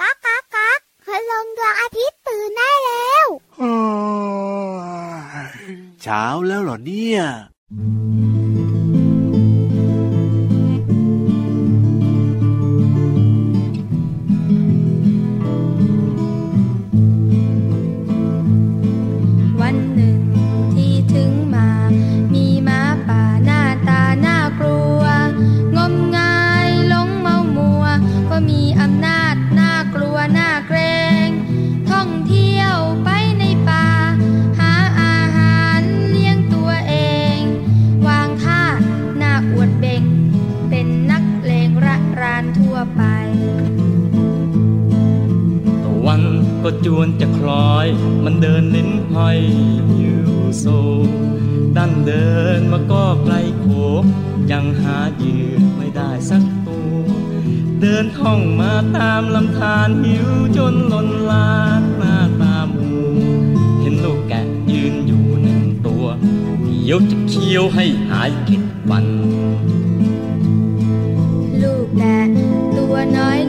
กากกักกักพลงดวงอาทิตย์ตื่นได้แล้วเช้าแล้วเหรอเนี่ย โซ ดันเดินมาก็ไกลโขยังหาเหยื่อไม่ได้สักตัว เดินท่องมาตามลำธารหิวจนล้นลานหน้าตามูเห็นลูกแกะยืนอยู่หนึ่งตัวเยวจะเคี้ยวให้หายเก็ดวัน ลูกแกะตัวน้อย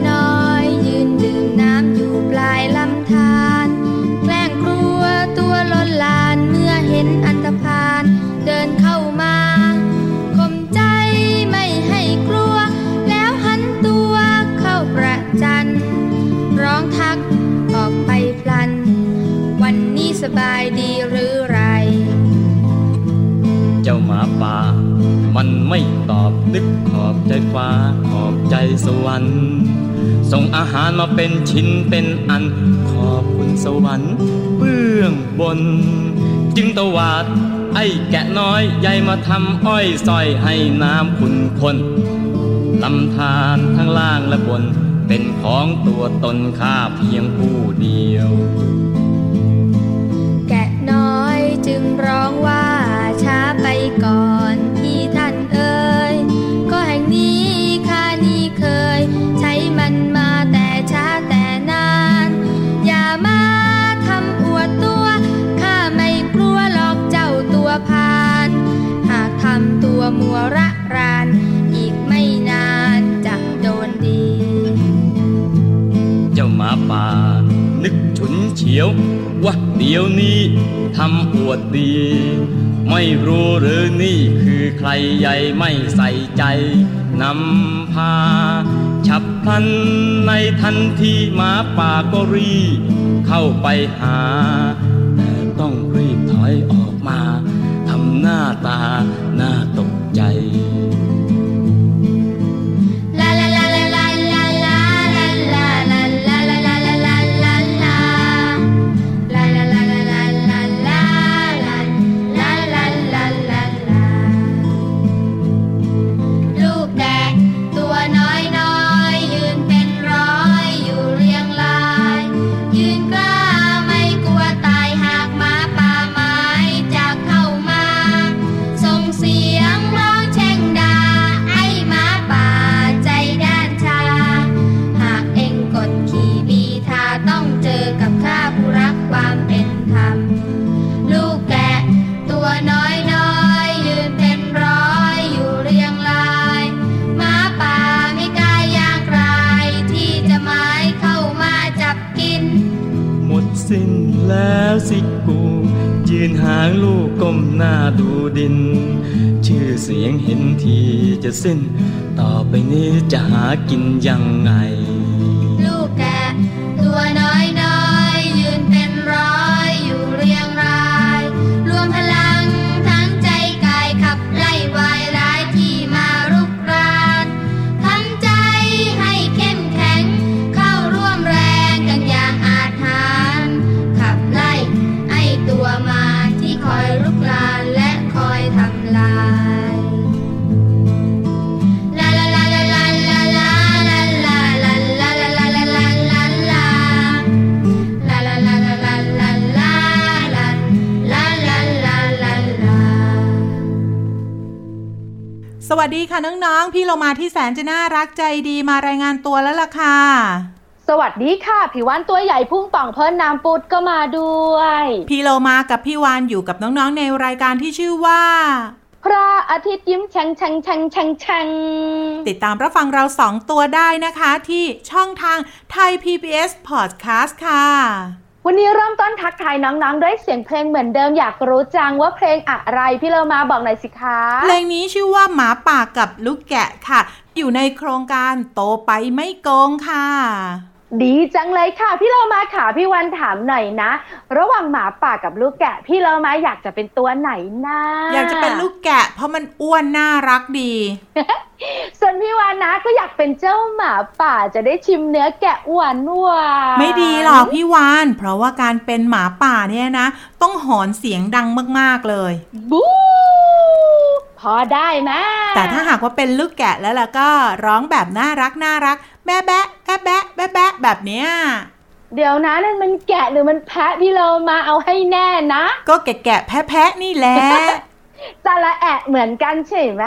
ึกขอบใจฟ้าขอบใจสวรรค์ส่งอาหารมาเป็นชิ้นเป็นอัน ขอบคุณสวรรค์เบื้องบน จึงตวาด ไอ้แกะน้อยใหญ่มาทำอ้อยซอยให้น้ำขุนคนลำธารทั้งล่างและบน เป็นของตัวตนข้าเพียงผู้เดียว แกะน้อยจึงร้องว่า ฉุนเฉียววะเดี๋ยวนี้ทำอวดดี ไม่รู้หรือนี่คือใครใหญ่ไม่ใส่ใจนำพา ฉับพลันในทันทีหมาป่าก็รี เข้าไปหา แต่ต้องรีบถอยออกมา ทำหน้าตาน่าตกใจ เสียงเห็นทีจะสิ้น ต่อไปนี้จะหากินยังไง วัสดีค่ะน้องๆ พี่เรามาที่แสนจะน่ารักใจดีมารายงานตัวแล้วล่ะค่ะ สวัสดีค่ะผิววันตัวใหญ่พุ่งป่องเพิ่นน้ำปุดก็มาด้วย พี่โลมากับพี่วานอยู่กับน้องๆในรายการที่ชื่อว่าพพระอาทิตย์ยิ้มแฉ่งแฉ่งแฉ่งแฉ่งแฉ่งติดตามรับฟังเราสองตัวได้นะคะ ที่ช่องทางไทย PBS Podcast ค่ะ วันนี้เริ่มต้นทักทายน้องๆ ด้วยเสียงเพลงเหมือนเดิมอยากรู้จังว่าเพลงอะไรพี่เรามาบอกหน่อยสิคะ เพลงนี้ชื่อว่าหมาป่ากับลูกแกะค่ะ อยู่ในโครงการโตไปไม่โกงค่ะ ดีจังเลยค่ะ พี่เรามาค่ะพี่วันถามหน่อยนะ ระหว่างหมาป่ากับลูกแกะ พี่เรามาอยากจะเป็นตัวไหนนะอยากจะเป็นลูกแกะ เพราะมันอ้วนน่ารักดี ส่วนพี่วานนะก็อยากเป็นเจ้าหมาป่าจะได้ชิมเนื้อแกะหวานหวานไม่ดีหรอกพี่วาน เพราะว่าการเป็นหมาป่าเนี่ยนะ ต้องหอนเสียงดังมากๆเลย บู พอได้ไหมแต่ถ้าหากว่าเป็นลูกแกะแล้วล่ะก็ร้องแบบน่ารักน่ารักแบ๊ะแบ๊ะแบ๊ะแบ๊ะแบ๊ะแบ๊ะแบบเนี้ยเดี๋ยวนะนั่นมันแกะหรือมันแพะพี่เรามาเอาให้แน่นะ ก็แกะแกะแพะแพะนี่แหละจะละแอะเหมือนกันใช่ไหม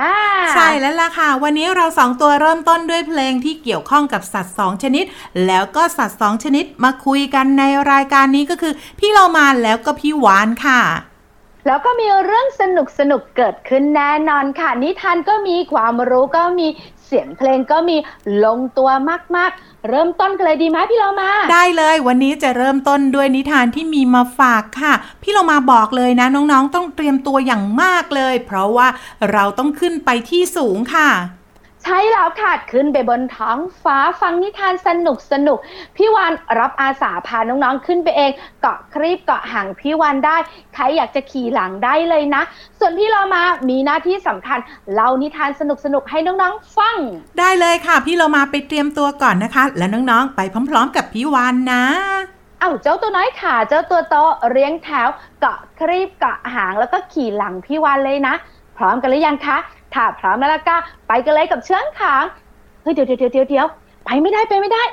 ใช่แล้วล่ะค่ะ วันนี้เราสองตัวเริ่มต้นด้วยเพลงที่เกี่ยวข้องกับสัตว์สองชนิด แล้วก็สัตว์สองชนิดมาคุยกันในรายการนี้ก็คือ พี่เรามาแล้วก็พี่หวานค่ะ แล้วก็มีเรื่องสนุกสนุกเกิดขึ้นแน่นอนค่ะ นิทานก็มีความรู้ก็มีเสียงเพลงก็มีลงตัวมาก ๆ เริ่มต้นกันเลยดีไหมพี่เรามา ได้เลยวันนี้จะเริ่มต้นด้วยนิทานที่มีมาฝากค่ะ พี่เรามาบอกเลยนะน้องๆ ต้องเตรียมตัวอย่างมากเลย เพราะว่าเราต้องขึ้นไปที่สูงค่ะ ใช่แล้วค่ะขึ้นไปบนท้องฟ้าฟังนิทานสนุกสนุกพี่วานรับอาสาพาน้องๆขึ้นไปเอง เกาะครีบเกาะหางพี่วานได้ ใครอยากจะขี่หลังได้เลยนะ ส่วนพี่เรามามีหน้าที่สำคัญเล่านิทานสนุกสนุกๆให้น้องๆฟัง ได้เลยค่ะ พี่เรามาไปเตรียมตัวก่อนนะคะ และน้องๆ ไปพร้อม ๆ กับพี่วานนะเอาเจ้าตัวน้อยขาเจ้าตัวโตเรียงแถวเกาะครีบเกาะหางแล้วก็ขี่หลังพี่วานเลยนะ พร้อมกันหรือยังคะ ถ้าพร้อมแล้วล่ะก็ไปกันเลยกับเชือกขางเฮ้ยเดี๋ยวเดี๋ยวเดี๋ยวเดี๋ยวไปไม่ได้ไปไม่ได้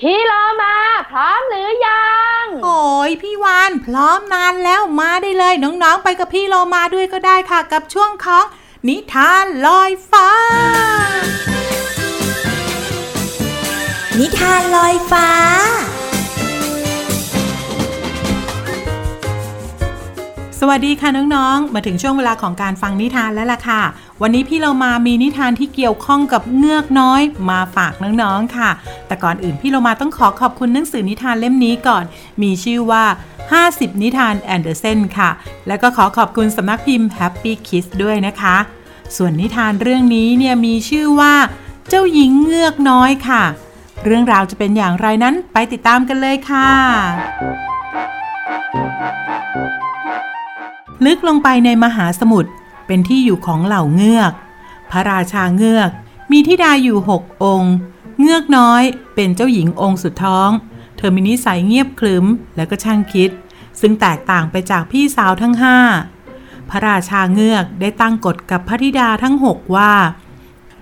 พี่เรามา พร้อมหรือยัง โอ้ยพี่วานพร้อมนานแล้วมาได้เลยน้องๆ ไปกับพี่เรามาด้วยก็ได้ค่ะกับช่วงของนิทานลอยฟ้า นิทานลอยฟ้าสวัสดีค่ะน้องๆ มาถึงช่วงเวลาของการฟังนิทานแล้วล่ะค่ะ วันนี้พี่เรามามีนิทานที่เกี่ยวข้องกับเงือกน้อย มาฝากน้องๆค่ะ แต่ก่อนอื่นพี่เรามาต้องขอขอบคุณหนังสือนิทานเล่มนี้ก่อน มีชื่อว่า 50 นิทานแอนเดอร์เซนค่ะ แล้วก็ขอขอบคุณสำนักพิมพ์ Happy Kids ด้วยนะคะ ส่วนนิทานเรื่องนี้เนี่ยมีชื่อว่า เจ้าหญิงเงือกน้อยค่ะ เรื่องราวจะเป็นอย่างไรนั้นไปติดตามกันเลยค่ะ ลึกลงไปในมหาสมุทร เป็นที่อยู่ของเหล่าเงือก พระราชาเงือกมีธิดาอยู่หกองค์ เงือกน้อยเป็นเจ้าหญิงองค์สุดท้อง เธอมีนิสัยเงียบขรึมและก็ช่างคิด ซึ่งแตกต่างไปจากพี่สาวทั้งห้าพระราชาเงือกได้ตั้งกฎกับพระธิดาทั้งหกว่า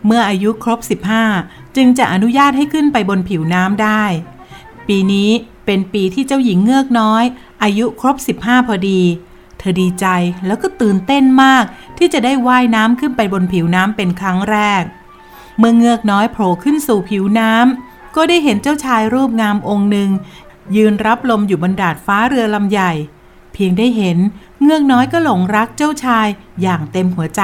เมื่ออายุครบ 15 จึงจะอนุญาตให้ขึ้นไปบนผิวน้ำได้ ปีนี้เป็นปีที่เจ้าหญิงเงือกน้อย อายุครบ 15 พอดี เธอดีใจแล้วก็ตื่นเต้นมากที่จะได้ว่ายน้ำขึ้นไปบนผิวน้ำเป็นครั้งแรก เมื่อเงือกน้อยโผล่ขึ้นสู่ผิวน้ำก็ได้เห็นเจ้าชายรูปงามองค์หนึ่ง ยืนรับลมอยู่บนดาดฟ้าเรือลำใหญ่ เพียงได้เห็นเงือกน้อยก็หลงรักเจ้าชายอย่างเต็มหัวใจ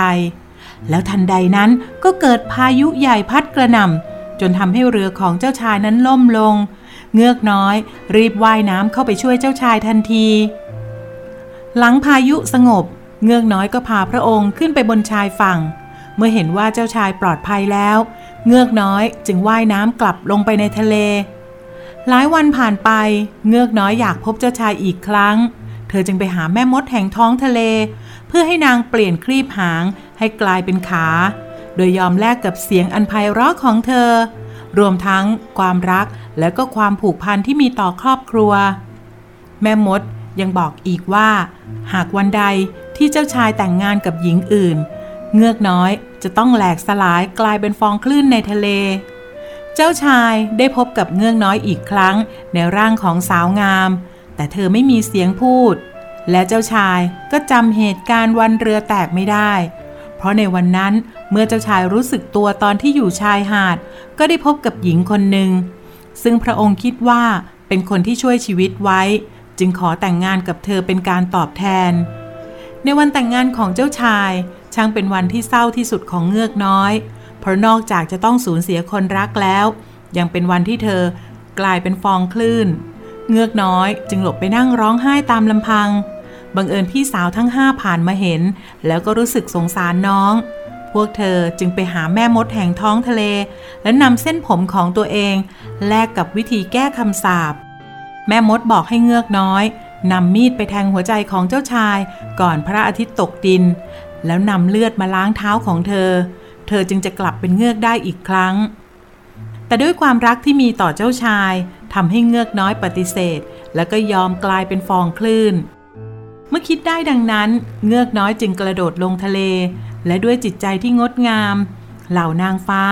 แล้วทันใดนั้นก็เกิดพายุใหญ่พัดกระหน่ำจนทำให้เรือของเจ้าชายนั้นล่มลง เงือกน้อย รีบว่ายน้ำเข้าไปช่วยเจ้าชายทันที หลังพายุสงบ เงือกน้อยก็พาพระองค์ขึ้นไปบนชายฝั่ง เมื่อเห็นว่าเจ้าชายปลอดภัยแล้ว เงือกน้อยจึงว่ายน้ำกลับลงไปในทะเล หลายวันผ่านไป เงือกน้อยอยากพบเจ้าชายอีกครั้ง เธอจึงไปหาแม่มดแห่งท้องทะเล เพื่อให้นางเปลี่ยนครีบหางให้กลายเป็นขา โดยยอมแลกกับเสียงอันไพเราะของเธอ รวมทั้งความรักและก็ความผูกพันที่มีต่อครอบครัว แม่มด ยังบอกอีกว่า หากวันใดที่เจ้าชายแต่งงานกับหญิงอื่น เงือกน้อยจะต้องแหลกสลายกลายเป็นฟองคลื่นในทะเล เจ้าชายได้พบกับเงือกน้อยอีกครั้งในร่างของสาวงาม แต่เธอไม่มีเสียงพูด และเจ้าชายก็จำเหตุการณ์วันเรือแตกไม่ได้ เพราะในวันนั้นเมื่อเจ้าชายรู้สึกตัวตอนที่อยู่ชายหาด ก็ได้พบกับหญิงคนหนึ่งซึ่งพระองค์คิดว่าเป็นคนที่ช่วยชีวิตไว้ จึงขอแต่งงานกับเธอเป็นการตอบแทน ในวันแต่งงานของเจ้าชาย ช่างเป็นวันที่เศร้าที่สุดของเงือกน้อย เพราะนอกจากจะต้องสูญเสียคนรักแล้ว ยังเป็นวันที่เธอกลายเป็นฟองคลื่น เงือกน้อยจึงหลบไปนั่งร้องไห้ตามลำพังบังเอิญพี่สาวทั้งห้าผ่านมาเห็น แล้วก็รู้สึกสงสารน้อง พวกเธอจึงไปหาแม่มดแห่งท้องทะเล และนำเส้นผมของตัวเอง แลกกับวิธีแก้คำสาป แม่มดบอกให้เงือกน้อยนำมีดไปแทงหัวใจของเจ้าชาย ก่อนพระอาทิตย์ตกดิน แล้วนำเลือดมาล้างเท้าของเธอ เธอจึงจะกลับเป็นเงือกได้อีกครั้ง แต่ด้วยความรักที่มีต่อเจ้าชายทำให้เงือกน้อยปฏิเสธ แล้วก็ยอมกลายเป็นฟองคลื่น เมื่อคิดได้ดังนั้น เงือกน้อยจึงกระโดดลงทะเล และด้วยจิตใจที่งดงาม เหล่านางฟ้า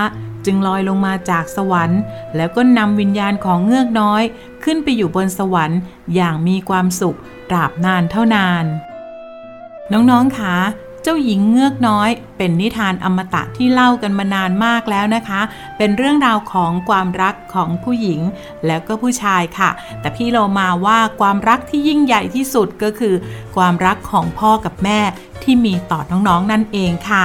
จึงลอยลงมาจากสวรรค์ แล้วก็นำวิญญาณของเงือกน้อย ขึ้นไปอยู่บนสวรรค์ อย่างมีความสุขตราบนานเท่านาน น้องๆคะเจ้าหญิงเงือกน้อย เป็นนิทานอมตะที่เล่ากันมานานมากแล้วนะคะ เป็นเรื่องราวของความรักของผู้หญิงแล้วก็ผู้ชายค่ะ แต่พี่เรามาว่าความรักที่ยิ่งใหญ่ที่สุดก็คือ ความรักของพ่อกับแม่ที่มีต่อน้องๆนั่นเองค่ะ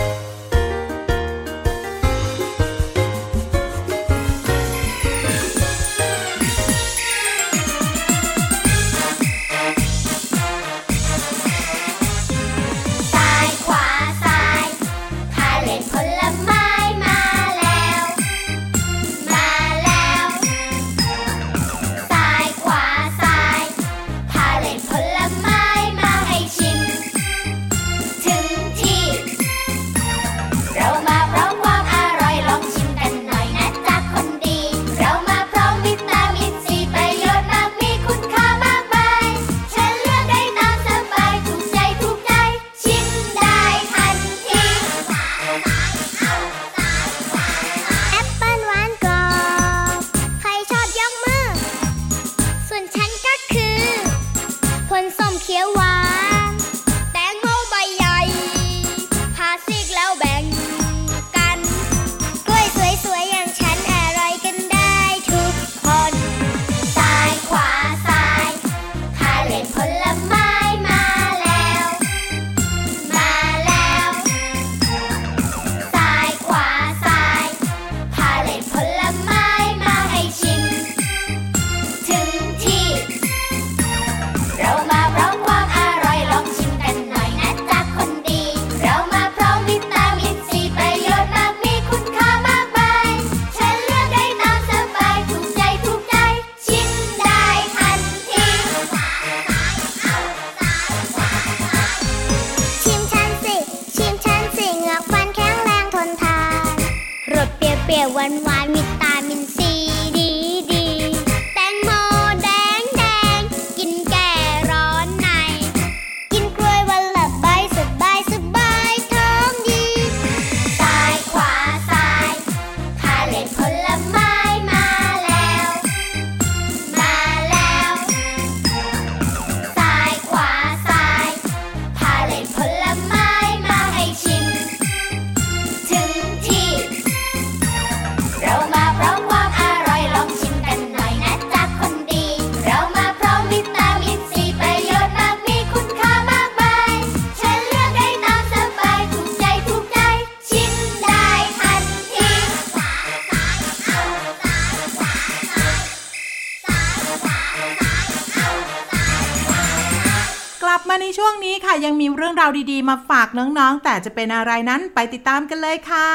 าวดีๆ มาฝากน้องๆ แต่จะเป็นอะไรนั้นไปติดตามกันเลยค่ะ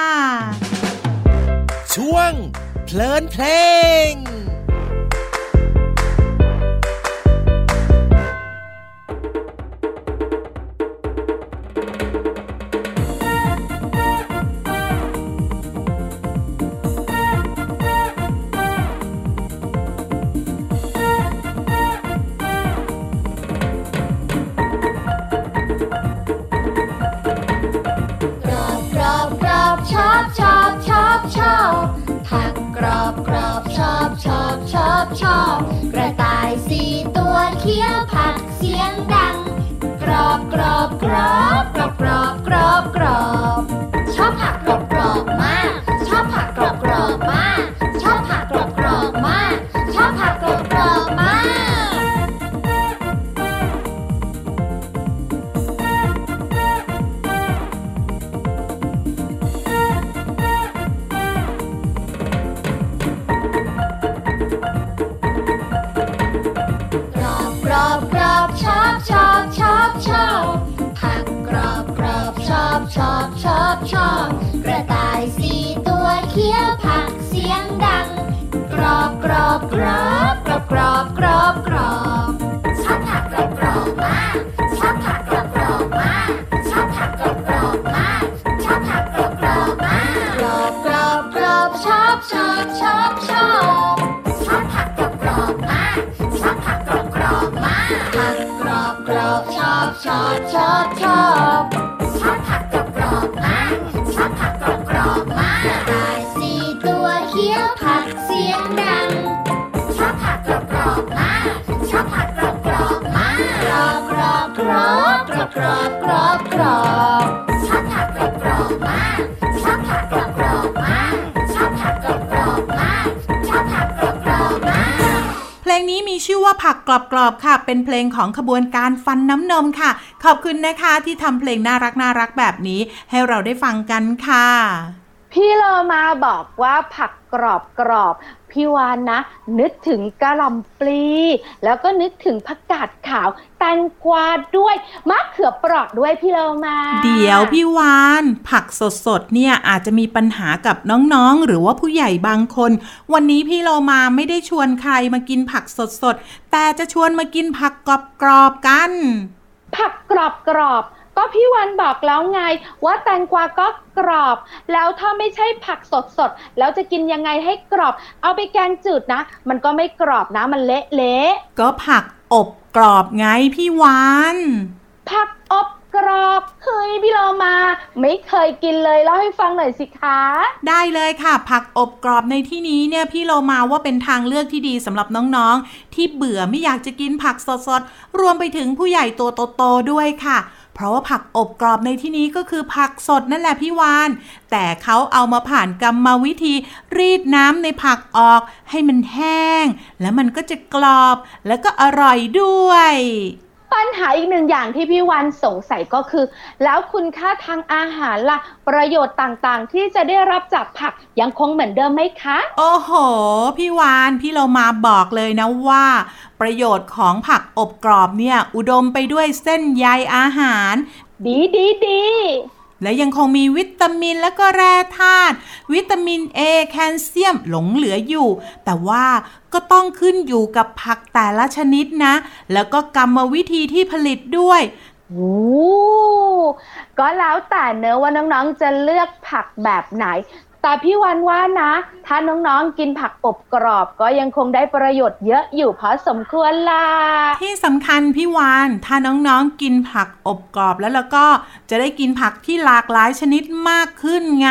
ช่วงเพลินเพลง ชอบ กระต่ายสี่ตัวเคี้ยวผักเสียงดัง กรอบกรอบกรอบ ชอบชอบชอบผักกรอบกรอบมากชอบผักกรอบกรอบมากกระต่ายสี่ตัวเคี้ยวผักเสียงดัง ชอบผักกรอบกรอบมากชอบผักกรอบกรอบมากกรอบกรอบกรอบกรอบกรอบกรอบกรอบชอบผักกรอบกรอบมากชอบผักกรอบ นี้มีชื่อว่าผักกรอบๆค่ะ เป็นเพลงของขบวนการฟันน้ำนมค่ะ ขอบคุณนะคะที่ทำเพลงน่ารักน่ารักแบบนี้ ให้เราได้ฟังกันค่ะ พี่เลมาบอกว่าผักกรอบกรอบ พี่วานนะ นึกถึงกะหล่ำปลี แล้วก็นึกถึงผักกาดขาวแตงกวาด้วยมะเขือเปราะด้วยพี่เลอมา เดี๋ยวพี่วาน ผักสดๆเนี่ยอาจจะมีปัญหากับน้องๆ หรือว่าผู้ใหญ่บางคน วันนี้พี่เรามาไม่ได้ชวนใครมากินผักสดๆ แต่จะชวนมากินผักกรอบๆกัน ผักกรอบกรอบ ก็พี่วันบอกแล้วไง ว่าแตงกวาก็กรอบ แล้วถ้าไม่ใช่ผักสดสดๆแล้วจะกินยังไงให้กรอบ เอาไปแกงจืดนะ มันก็ไม่กรอบนะมันเละเละก็ผักอบกรอบไงพี่วานๆผักอบกรอบเฮ้ยพี่เรามา ไม่เคยกินเลยเล่าให้ฟังหน่อยสิคะ ได้เลยค่ะ ผักอบกรอบในที่นี้เนี่ยพี่โลมาว่าเป็นทางเลือกที่ดีสำหรับน้องๆ ที่เบื่อไม่อยากจะกินผักสดๆ รวมไปถึงผู้ใหญ่ตัวโตๆด้วยค่ะ เพราะว่าผักอบกรอบในที่นี้ก็คือผักสดนั่นแหละพี่วาน แต่เขาเอามาผ่านกรรมวิธีรีดน้ำในผักออกให้มันแห้ง แล้วมันก็จะกรอบแล้วก็อร่อยด้วย ปัญหาอีกหนึ่งอย่างที่พี่วันสงสัยก็คือ แล้วคุณค่าทางอาหารล่ะ ประโยชน์ต่างๆ ที่จะได้รับจากผักยังคงเหมือนเดิมไหมคะ โอ้โห พี่วานพี่เรามาบอกเลยนะว่า ประโยชน์ของผักอบกรอบเนี่ย อุดมไปด้วยเส้นใยอาหาร ดีดีดี และยังคงมีวิตามินและก็แร่ธาตุวิตามิน A แคลเซียมหลงเหลืออยู่ แต่ว่าก็ต้องขึ้นอยู่กับผักแต่ละชนิดนะ แล้วก็กรรมวิธีที่ผลิตด้วยโอ้ก็แล้วแต่เนอะว่าน้องๆจะเลือกผักแบบไหน แต่พี่วันว่านะ ถ้าน้องๆ กินผักอบกรอบก็ยังคงได้ประโยชน์เยอะอยู่พอสมควรล่ะ ที่สำคัญพี่วานถ้าน้องๆ กินผักอบกรอบแล้วแล้วก็จะได้กินผักที่หลากหลายชนิดมากขึ้นไง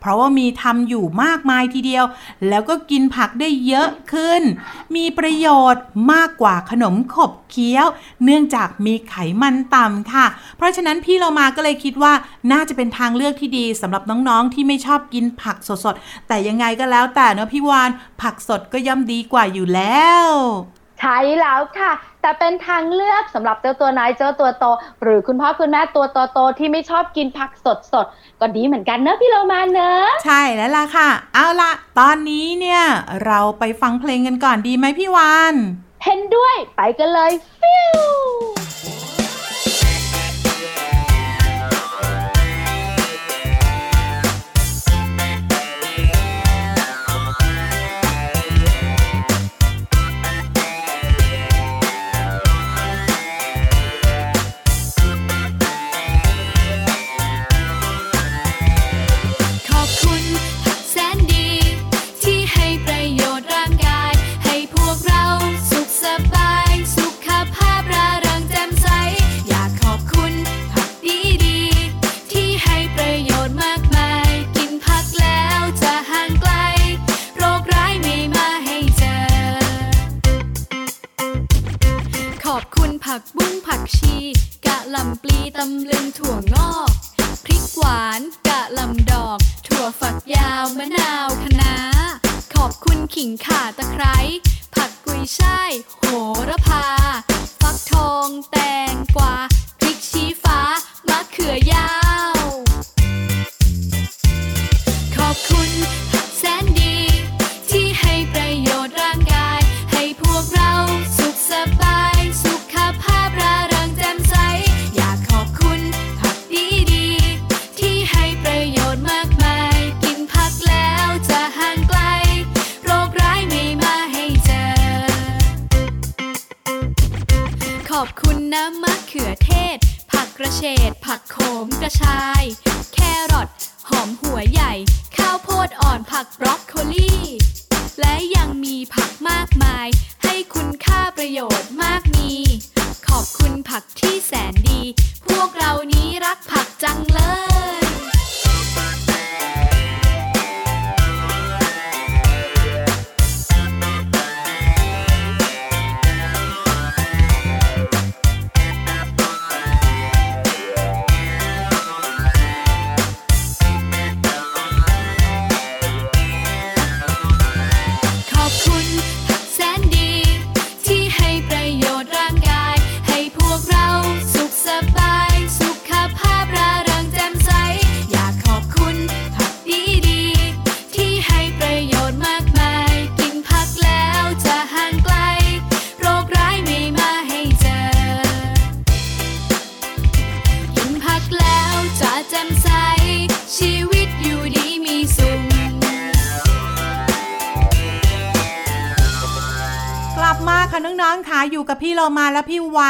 เพราะว่ามีทำอยู่มากมายทีเดียว แล้วก็กินผักได้เยอะขึ้น มีประโยชน์มากกว่าขนมขบเคี้ยว เนื่องจากมีไขมันต่ำค่ะ เพราะฉะนั้นพี่เรามาก็เลยคิดว่าน่าจะเป็นทางเลือกที่ดีสำหรับน้องๆ ที่ไม่ชอบกินผักสดๆ แต่ยังไงก็แล้วแต่เนอะพี่วานผักสดก็ย่อมดีกว่าอยู่แล้ว ใช่แล้วค่ะแต่เป็นทางเลือกสำหรับเจ้าตัวน้อยเจ้าตัวโต หรือคุณพ่อคุณแม่ตัวโตๆที่ไม่ชอบกินผักสดสดๆก็ดีเหมือนกันเนอะพี่โรมาเนอะใช่แล้วล่ะค่ะ เอาละตอนนี้เนี่ย เราไปฟังเพลงกันก่อนดีไหมพี่วาน เห็นด้วยไปกันเลยฟิว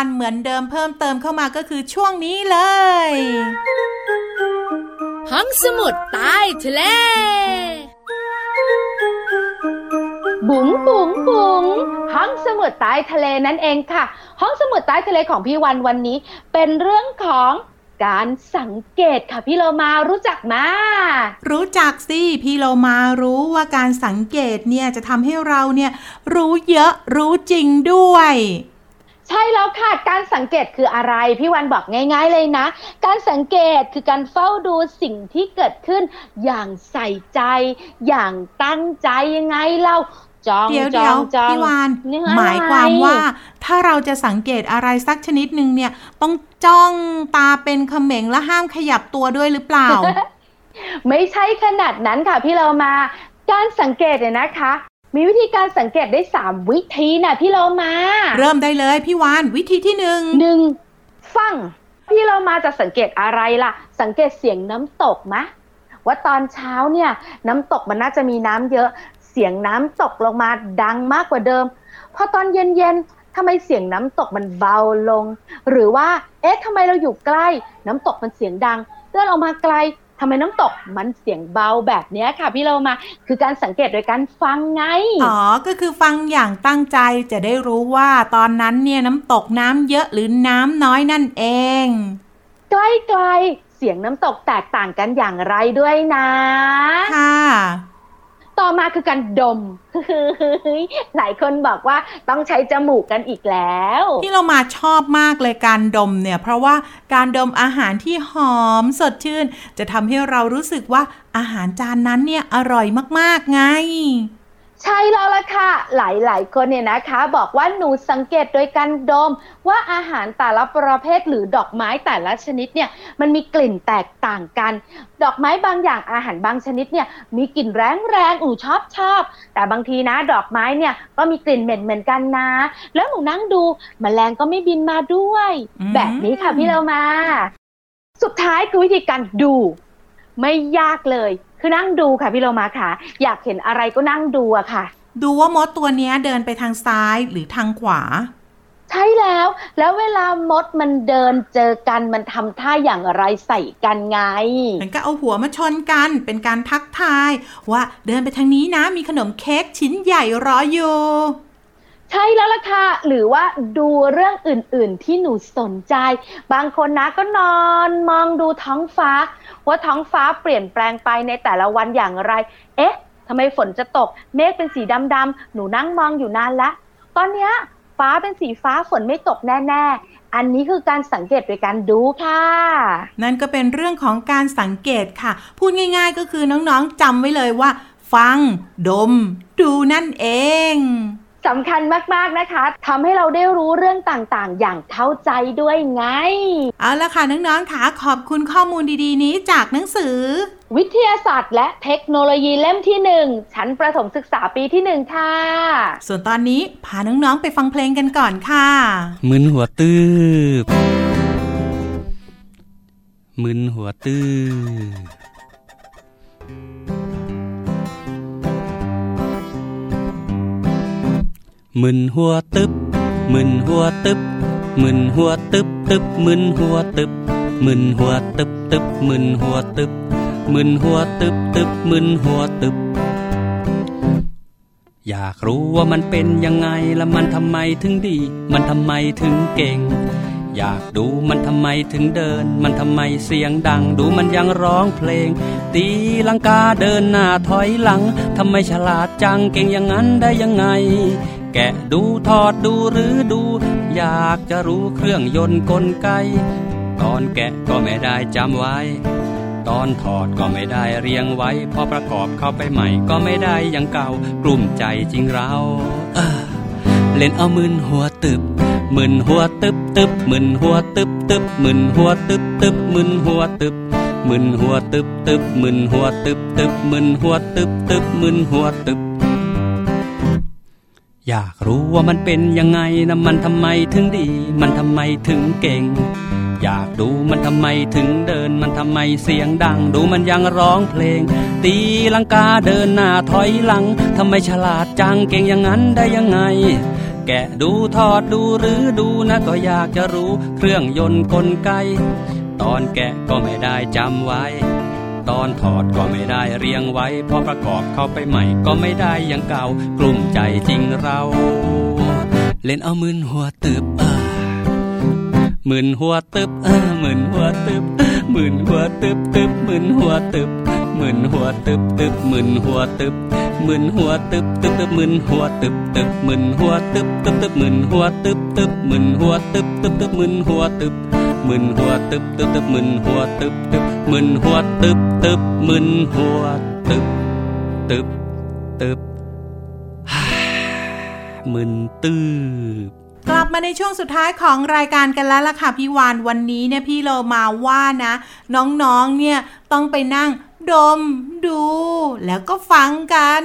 และพี่วานเหมือนเดิมเพิ่มเติมเข้ามาก็คือช่วงนี้เลย ห้องสมุดใต้ทะเล บุ๋งบุ๋งบุ๋งห้องสมุดใต้ทะเลนั่นเองค่ะ ห้องสมุดใต้ทะเลของพี่วันวันนี้ เป็นเรื่องของการสังเกตค่ะพี่โลมารู้จักมา รู้จักสิพี่เรามารู้ว่าการสังเกตเนี่ยจะทำให้เราเนี่ยรู้เยอะรู้จริงด้วย ใช่แล้วค่ะ การสังเกตคืออะไร พี่วันบอกง่าย ๆเลยนะ การสังเกตคือการเฝ้าดูสิ่งที่เกิดขึ้น อย่างใส่ใจ อย่างตั้งใจยังไงเราจองเดี๋ยวจเดี๋อยวงจองพี่วานเนื้อหมายความว่า ถ้าเราจะสังเกตอะไรสักชนิดหนึ่งเนี่ย ต้องจ้องตาเป็นเขม็งและห้ามขยับตัวด้วยหรือเปล่า ไม่ใช่ขนาดนั้นค่ะพี่เรามาการสังเกตเนี่ยนะคะ มีวิธีการสังเกตได้3วิธีนะพี่เรามา เริ่มได้เลยพี่วานวิธีที่หนึ่งหนึ่งฟัง พี่เรามาจะสังเกตอะไรล่ะ สังเกตเสียงน้ำตกมะว่าตอนเช้าเนี่ยน้ำตกมันน่าจะมีน้ำเยอะ เสียงน้ำตกลงมาดังมากกว่าเดิมพอตอนเย็นๆทำไมเสียงน้ำตกมันเบาลง หรือว่าเอ๊ะทำไมเราอยู่ใกล้ น้ำตกมันเสียงดังเดินออกมาไกล ทำไมน้ำตกมันเสียงเบาแบบเนี้ยค่ะพี่เรามาคือการสังเกตโดยการฟังไง อ๋อ ก็คือฟังอย่างตั้งใจจะได้รู้ว่าตอนนั้นเนี่ยน้ำตกน้ำเยอะหรือน้ำน้อยนั่นเอง ใกล้ๆเสียงน้ำตกแตกต่างกันอย่างไรด้วยนะ ค่ะ ต่อมาคือการดม หลายคนบอกว่าต้องใช้จมูกกันอีกแล้ว ที่เรามาชอบมากเลยการดมเนี่ย เพราะว่าการดมอาหารที่หอมสดชื่น จะทำให้เรารู้สึกว่าอาหารจานนั้นเนี่ยอร่อยมากๆไง ใช่แล้วล่ะค่ะ หลายๆ คนเนี่ยนะคะ บอกว่าหนูสังเกตโดยการดม ว่าอาหารแต่ละประเภทหรือดอกไม้แต่ละชนิดเนี่ยมันมีกลิ่นแตกต่างกัน ดอกไม้บางอย่างอาหารบางชนิดเนี่ยมีกลิ่นแรงๆอูชอบชอบ แต่บางทีนะดอกไม้เนี่ยก็มีกลิ่นเหม็นเหมือนกันนะ แล้วหนูนั่งดูมแมลงก็ไม่บินมาด้วยอืมแบบนี้ค่ะพี่เรามา สุดท้ายคือวิธีการดู ไม่ยากเลย คือนั่งดูค่ะพี่โลมาค่ะ อยากเห็นอะไรก็นั่งดูอะค่ะ ดูว่ามดตัวเนี้ยเดินไปทางซ้ายหรือทางขวา ใช่แล้ว แล้วเวลามดมันเดินเจอกันมันทำท่าอย่างไรใส่กันไงเหมือนก็เอาหัวมาชนกันเป็นการทักทาย ว่าเดินไปทางนี้นะมีขนมเค้กชิ้นใหญ่รออยู่ ใช่แล้วล่ะค่ะ หรือว่าดูเรื่องอื่นๆที่หนูสนใจ บางคนนะก็นอนมองดูท้องฟ้า ว่าท้องฟ้าเปลี่ยนแปลงไปในแต่ละวันอย่างไร เอ๊ะทำไมฝนจะตก เมฆเป็นสีดำๆ หนูนั่งมองอยู่นานละตอนเนี้ยฟ้าเป็นสีฟ้าฝนไม่ตกแน่ๆ อันนี้คือการสังเกตโดยการดูค่ะ นั่นก็เป็นเรื่องของการสังเกตค่ะ พูดง่ายๆก็คือน้องๆจำไว้เลยว่า ฟัง ดม ดูนั่นเอง สำคัญมาก ๆ นะคะทำให้เราได้รู้เรื่องต่างๆ อย่างเข้าใจด้วยไง เอาละค่ะ น้องๆค่ะขอบคุณข้อมูลดีๆ นี้จากหนังสือ วิทยาศาสตร์และเทคโนโลยีเล่มที่หนึ่งชั้นประถมศึกษาปีที่หนึ่งค่ะ ส่วนตอนนี้พาน้อง ๆ ไปฟังเพลงกันก่อนค่ะ มึนหัวตืบมึนหัวตืบ มึนหัวตึบมึนหัวตึบมึนหัวตึบตึบมึนหัวตึบมึนหัวตึบตึบมึนหัวตึบมึนหัวตึบตึบมึนหัวตึบ อยากรู้ว่ามันเป็นยังไงและมันทำไมถึงดี มันทำไมถึงเก่ง อยากดูมันทำไมถึงเดิน มันทำไมเสียงดัง ดูมันยังร้องเพลง ตีลังกาเดินหน้าถอยหลังทำไมฉลาดจังเก่งอย่างนั้นได้ยังไง แกะดูทอดดูหรือดู อยากจะรู้เครื่องยนต์กลไก ตอนแกะก็ไม่ได้จำไว้ ตอนถอดก็ไม่ได้เรียงไว้ พอประกอบเข้าไปใหม่ก็ไม่ได้อย่างเก่ากลุ่มใจจริงเราเเล่นเอามึนหัวตึบมึนหัวตึบตึบมึนหัวตึบตึบมึนหัวตึบตึบมึนหัวตึบมึนหัวตึบตึบมึนหัวตึบตึบมึนหัวตึบตึบมึนหัวตึบ อยากรู้ว่ามันเป็นยังไงนะมันทำไมถึงดี มันทำไมถึงเก่ง อยากดูมันทำไมถึงเดิน มันทำไมเสียงดัง ดูมันยังร้องเพลง ตีลังกาเดินหน้าถอยหลังทำไมฉลาดจังเก่งอย่างนั้นได้ยังไง แกะดูทอดดูหรือดูนะก็อยากจะรู้เครื่องยนต์กลไก ตอนแกะก็ไม่ได้จำไว้ ตอนถอดก็ไม่ได้เรียงไว้พอประกอบเข้าไปใหม่ก็ไม่ได้อย่างเก่ากลุ่มใจจริงเรา เล่นเอามึนหัวตึบเออมึนหัวตึบเออมึนหัวตึบมึนหัวตึบตึบมึนหัวตึบมึนหัวตึบตึบมึนหัวตึบมึนหัวตึบตึบตึบมึนหัวตึบตึบมึนหัวตึบตึบตึบมึนหัวตึบตึบมึนหัวตึบตึบตึบมึนหัวตึบ มึนหัวตึบตึบตึบมึนหัวตึบตึบมึนหัวตึบตึบมึนหัวตึบตึบตึบมึนตืบกลับมาในช่วงสุดท้ายของรายการกันแล้วล่ะค่ะพี่วานวันนี้เนี่ยพี่เรามาว่านะ น้องๆเนี่ยต้องไปนั่งดมดู แล้วก็ฟังกัน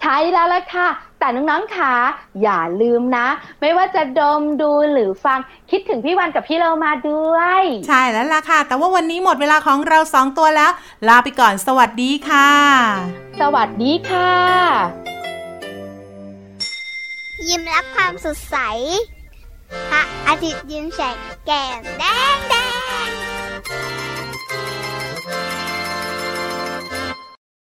ใช่แล้วล่ะค่ะ แต่น้องๆค่ะอย่าลืมนะ ไม่ว่าจะดมดูหรือฟังคิดถึงพี่วันกับพี่เรามาด้วย ใช่แล้วล่ะค่ะ แต่ว่าวันนี้หมดเวลาของเราสองตัวแล้ว ลาไปก่อนสวัสดีค่ะ สวัสดีค่ะ ยิ้มรับความสดใสพระอาทิตย์ยิ้มแฉกแก้มแดงแดง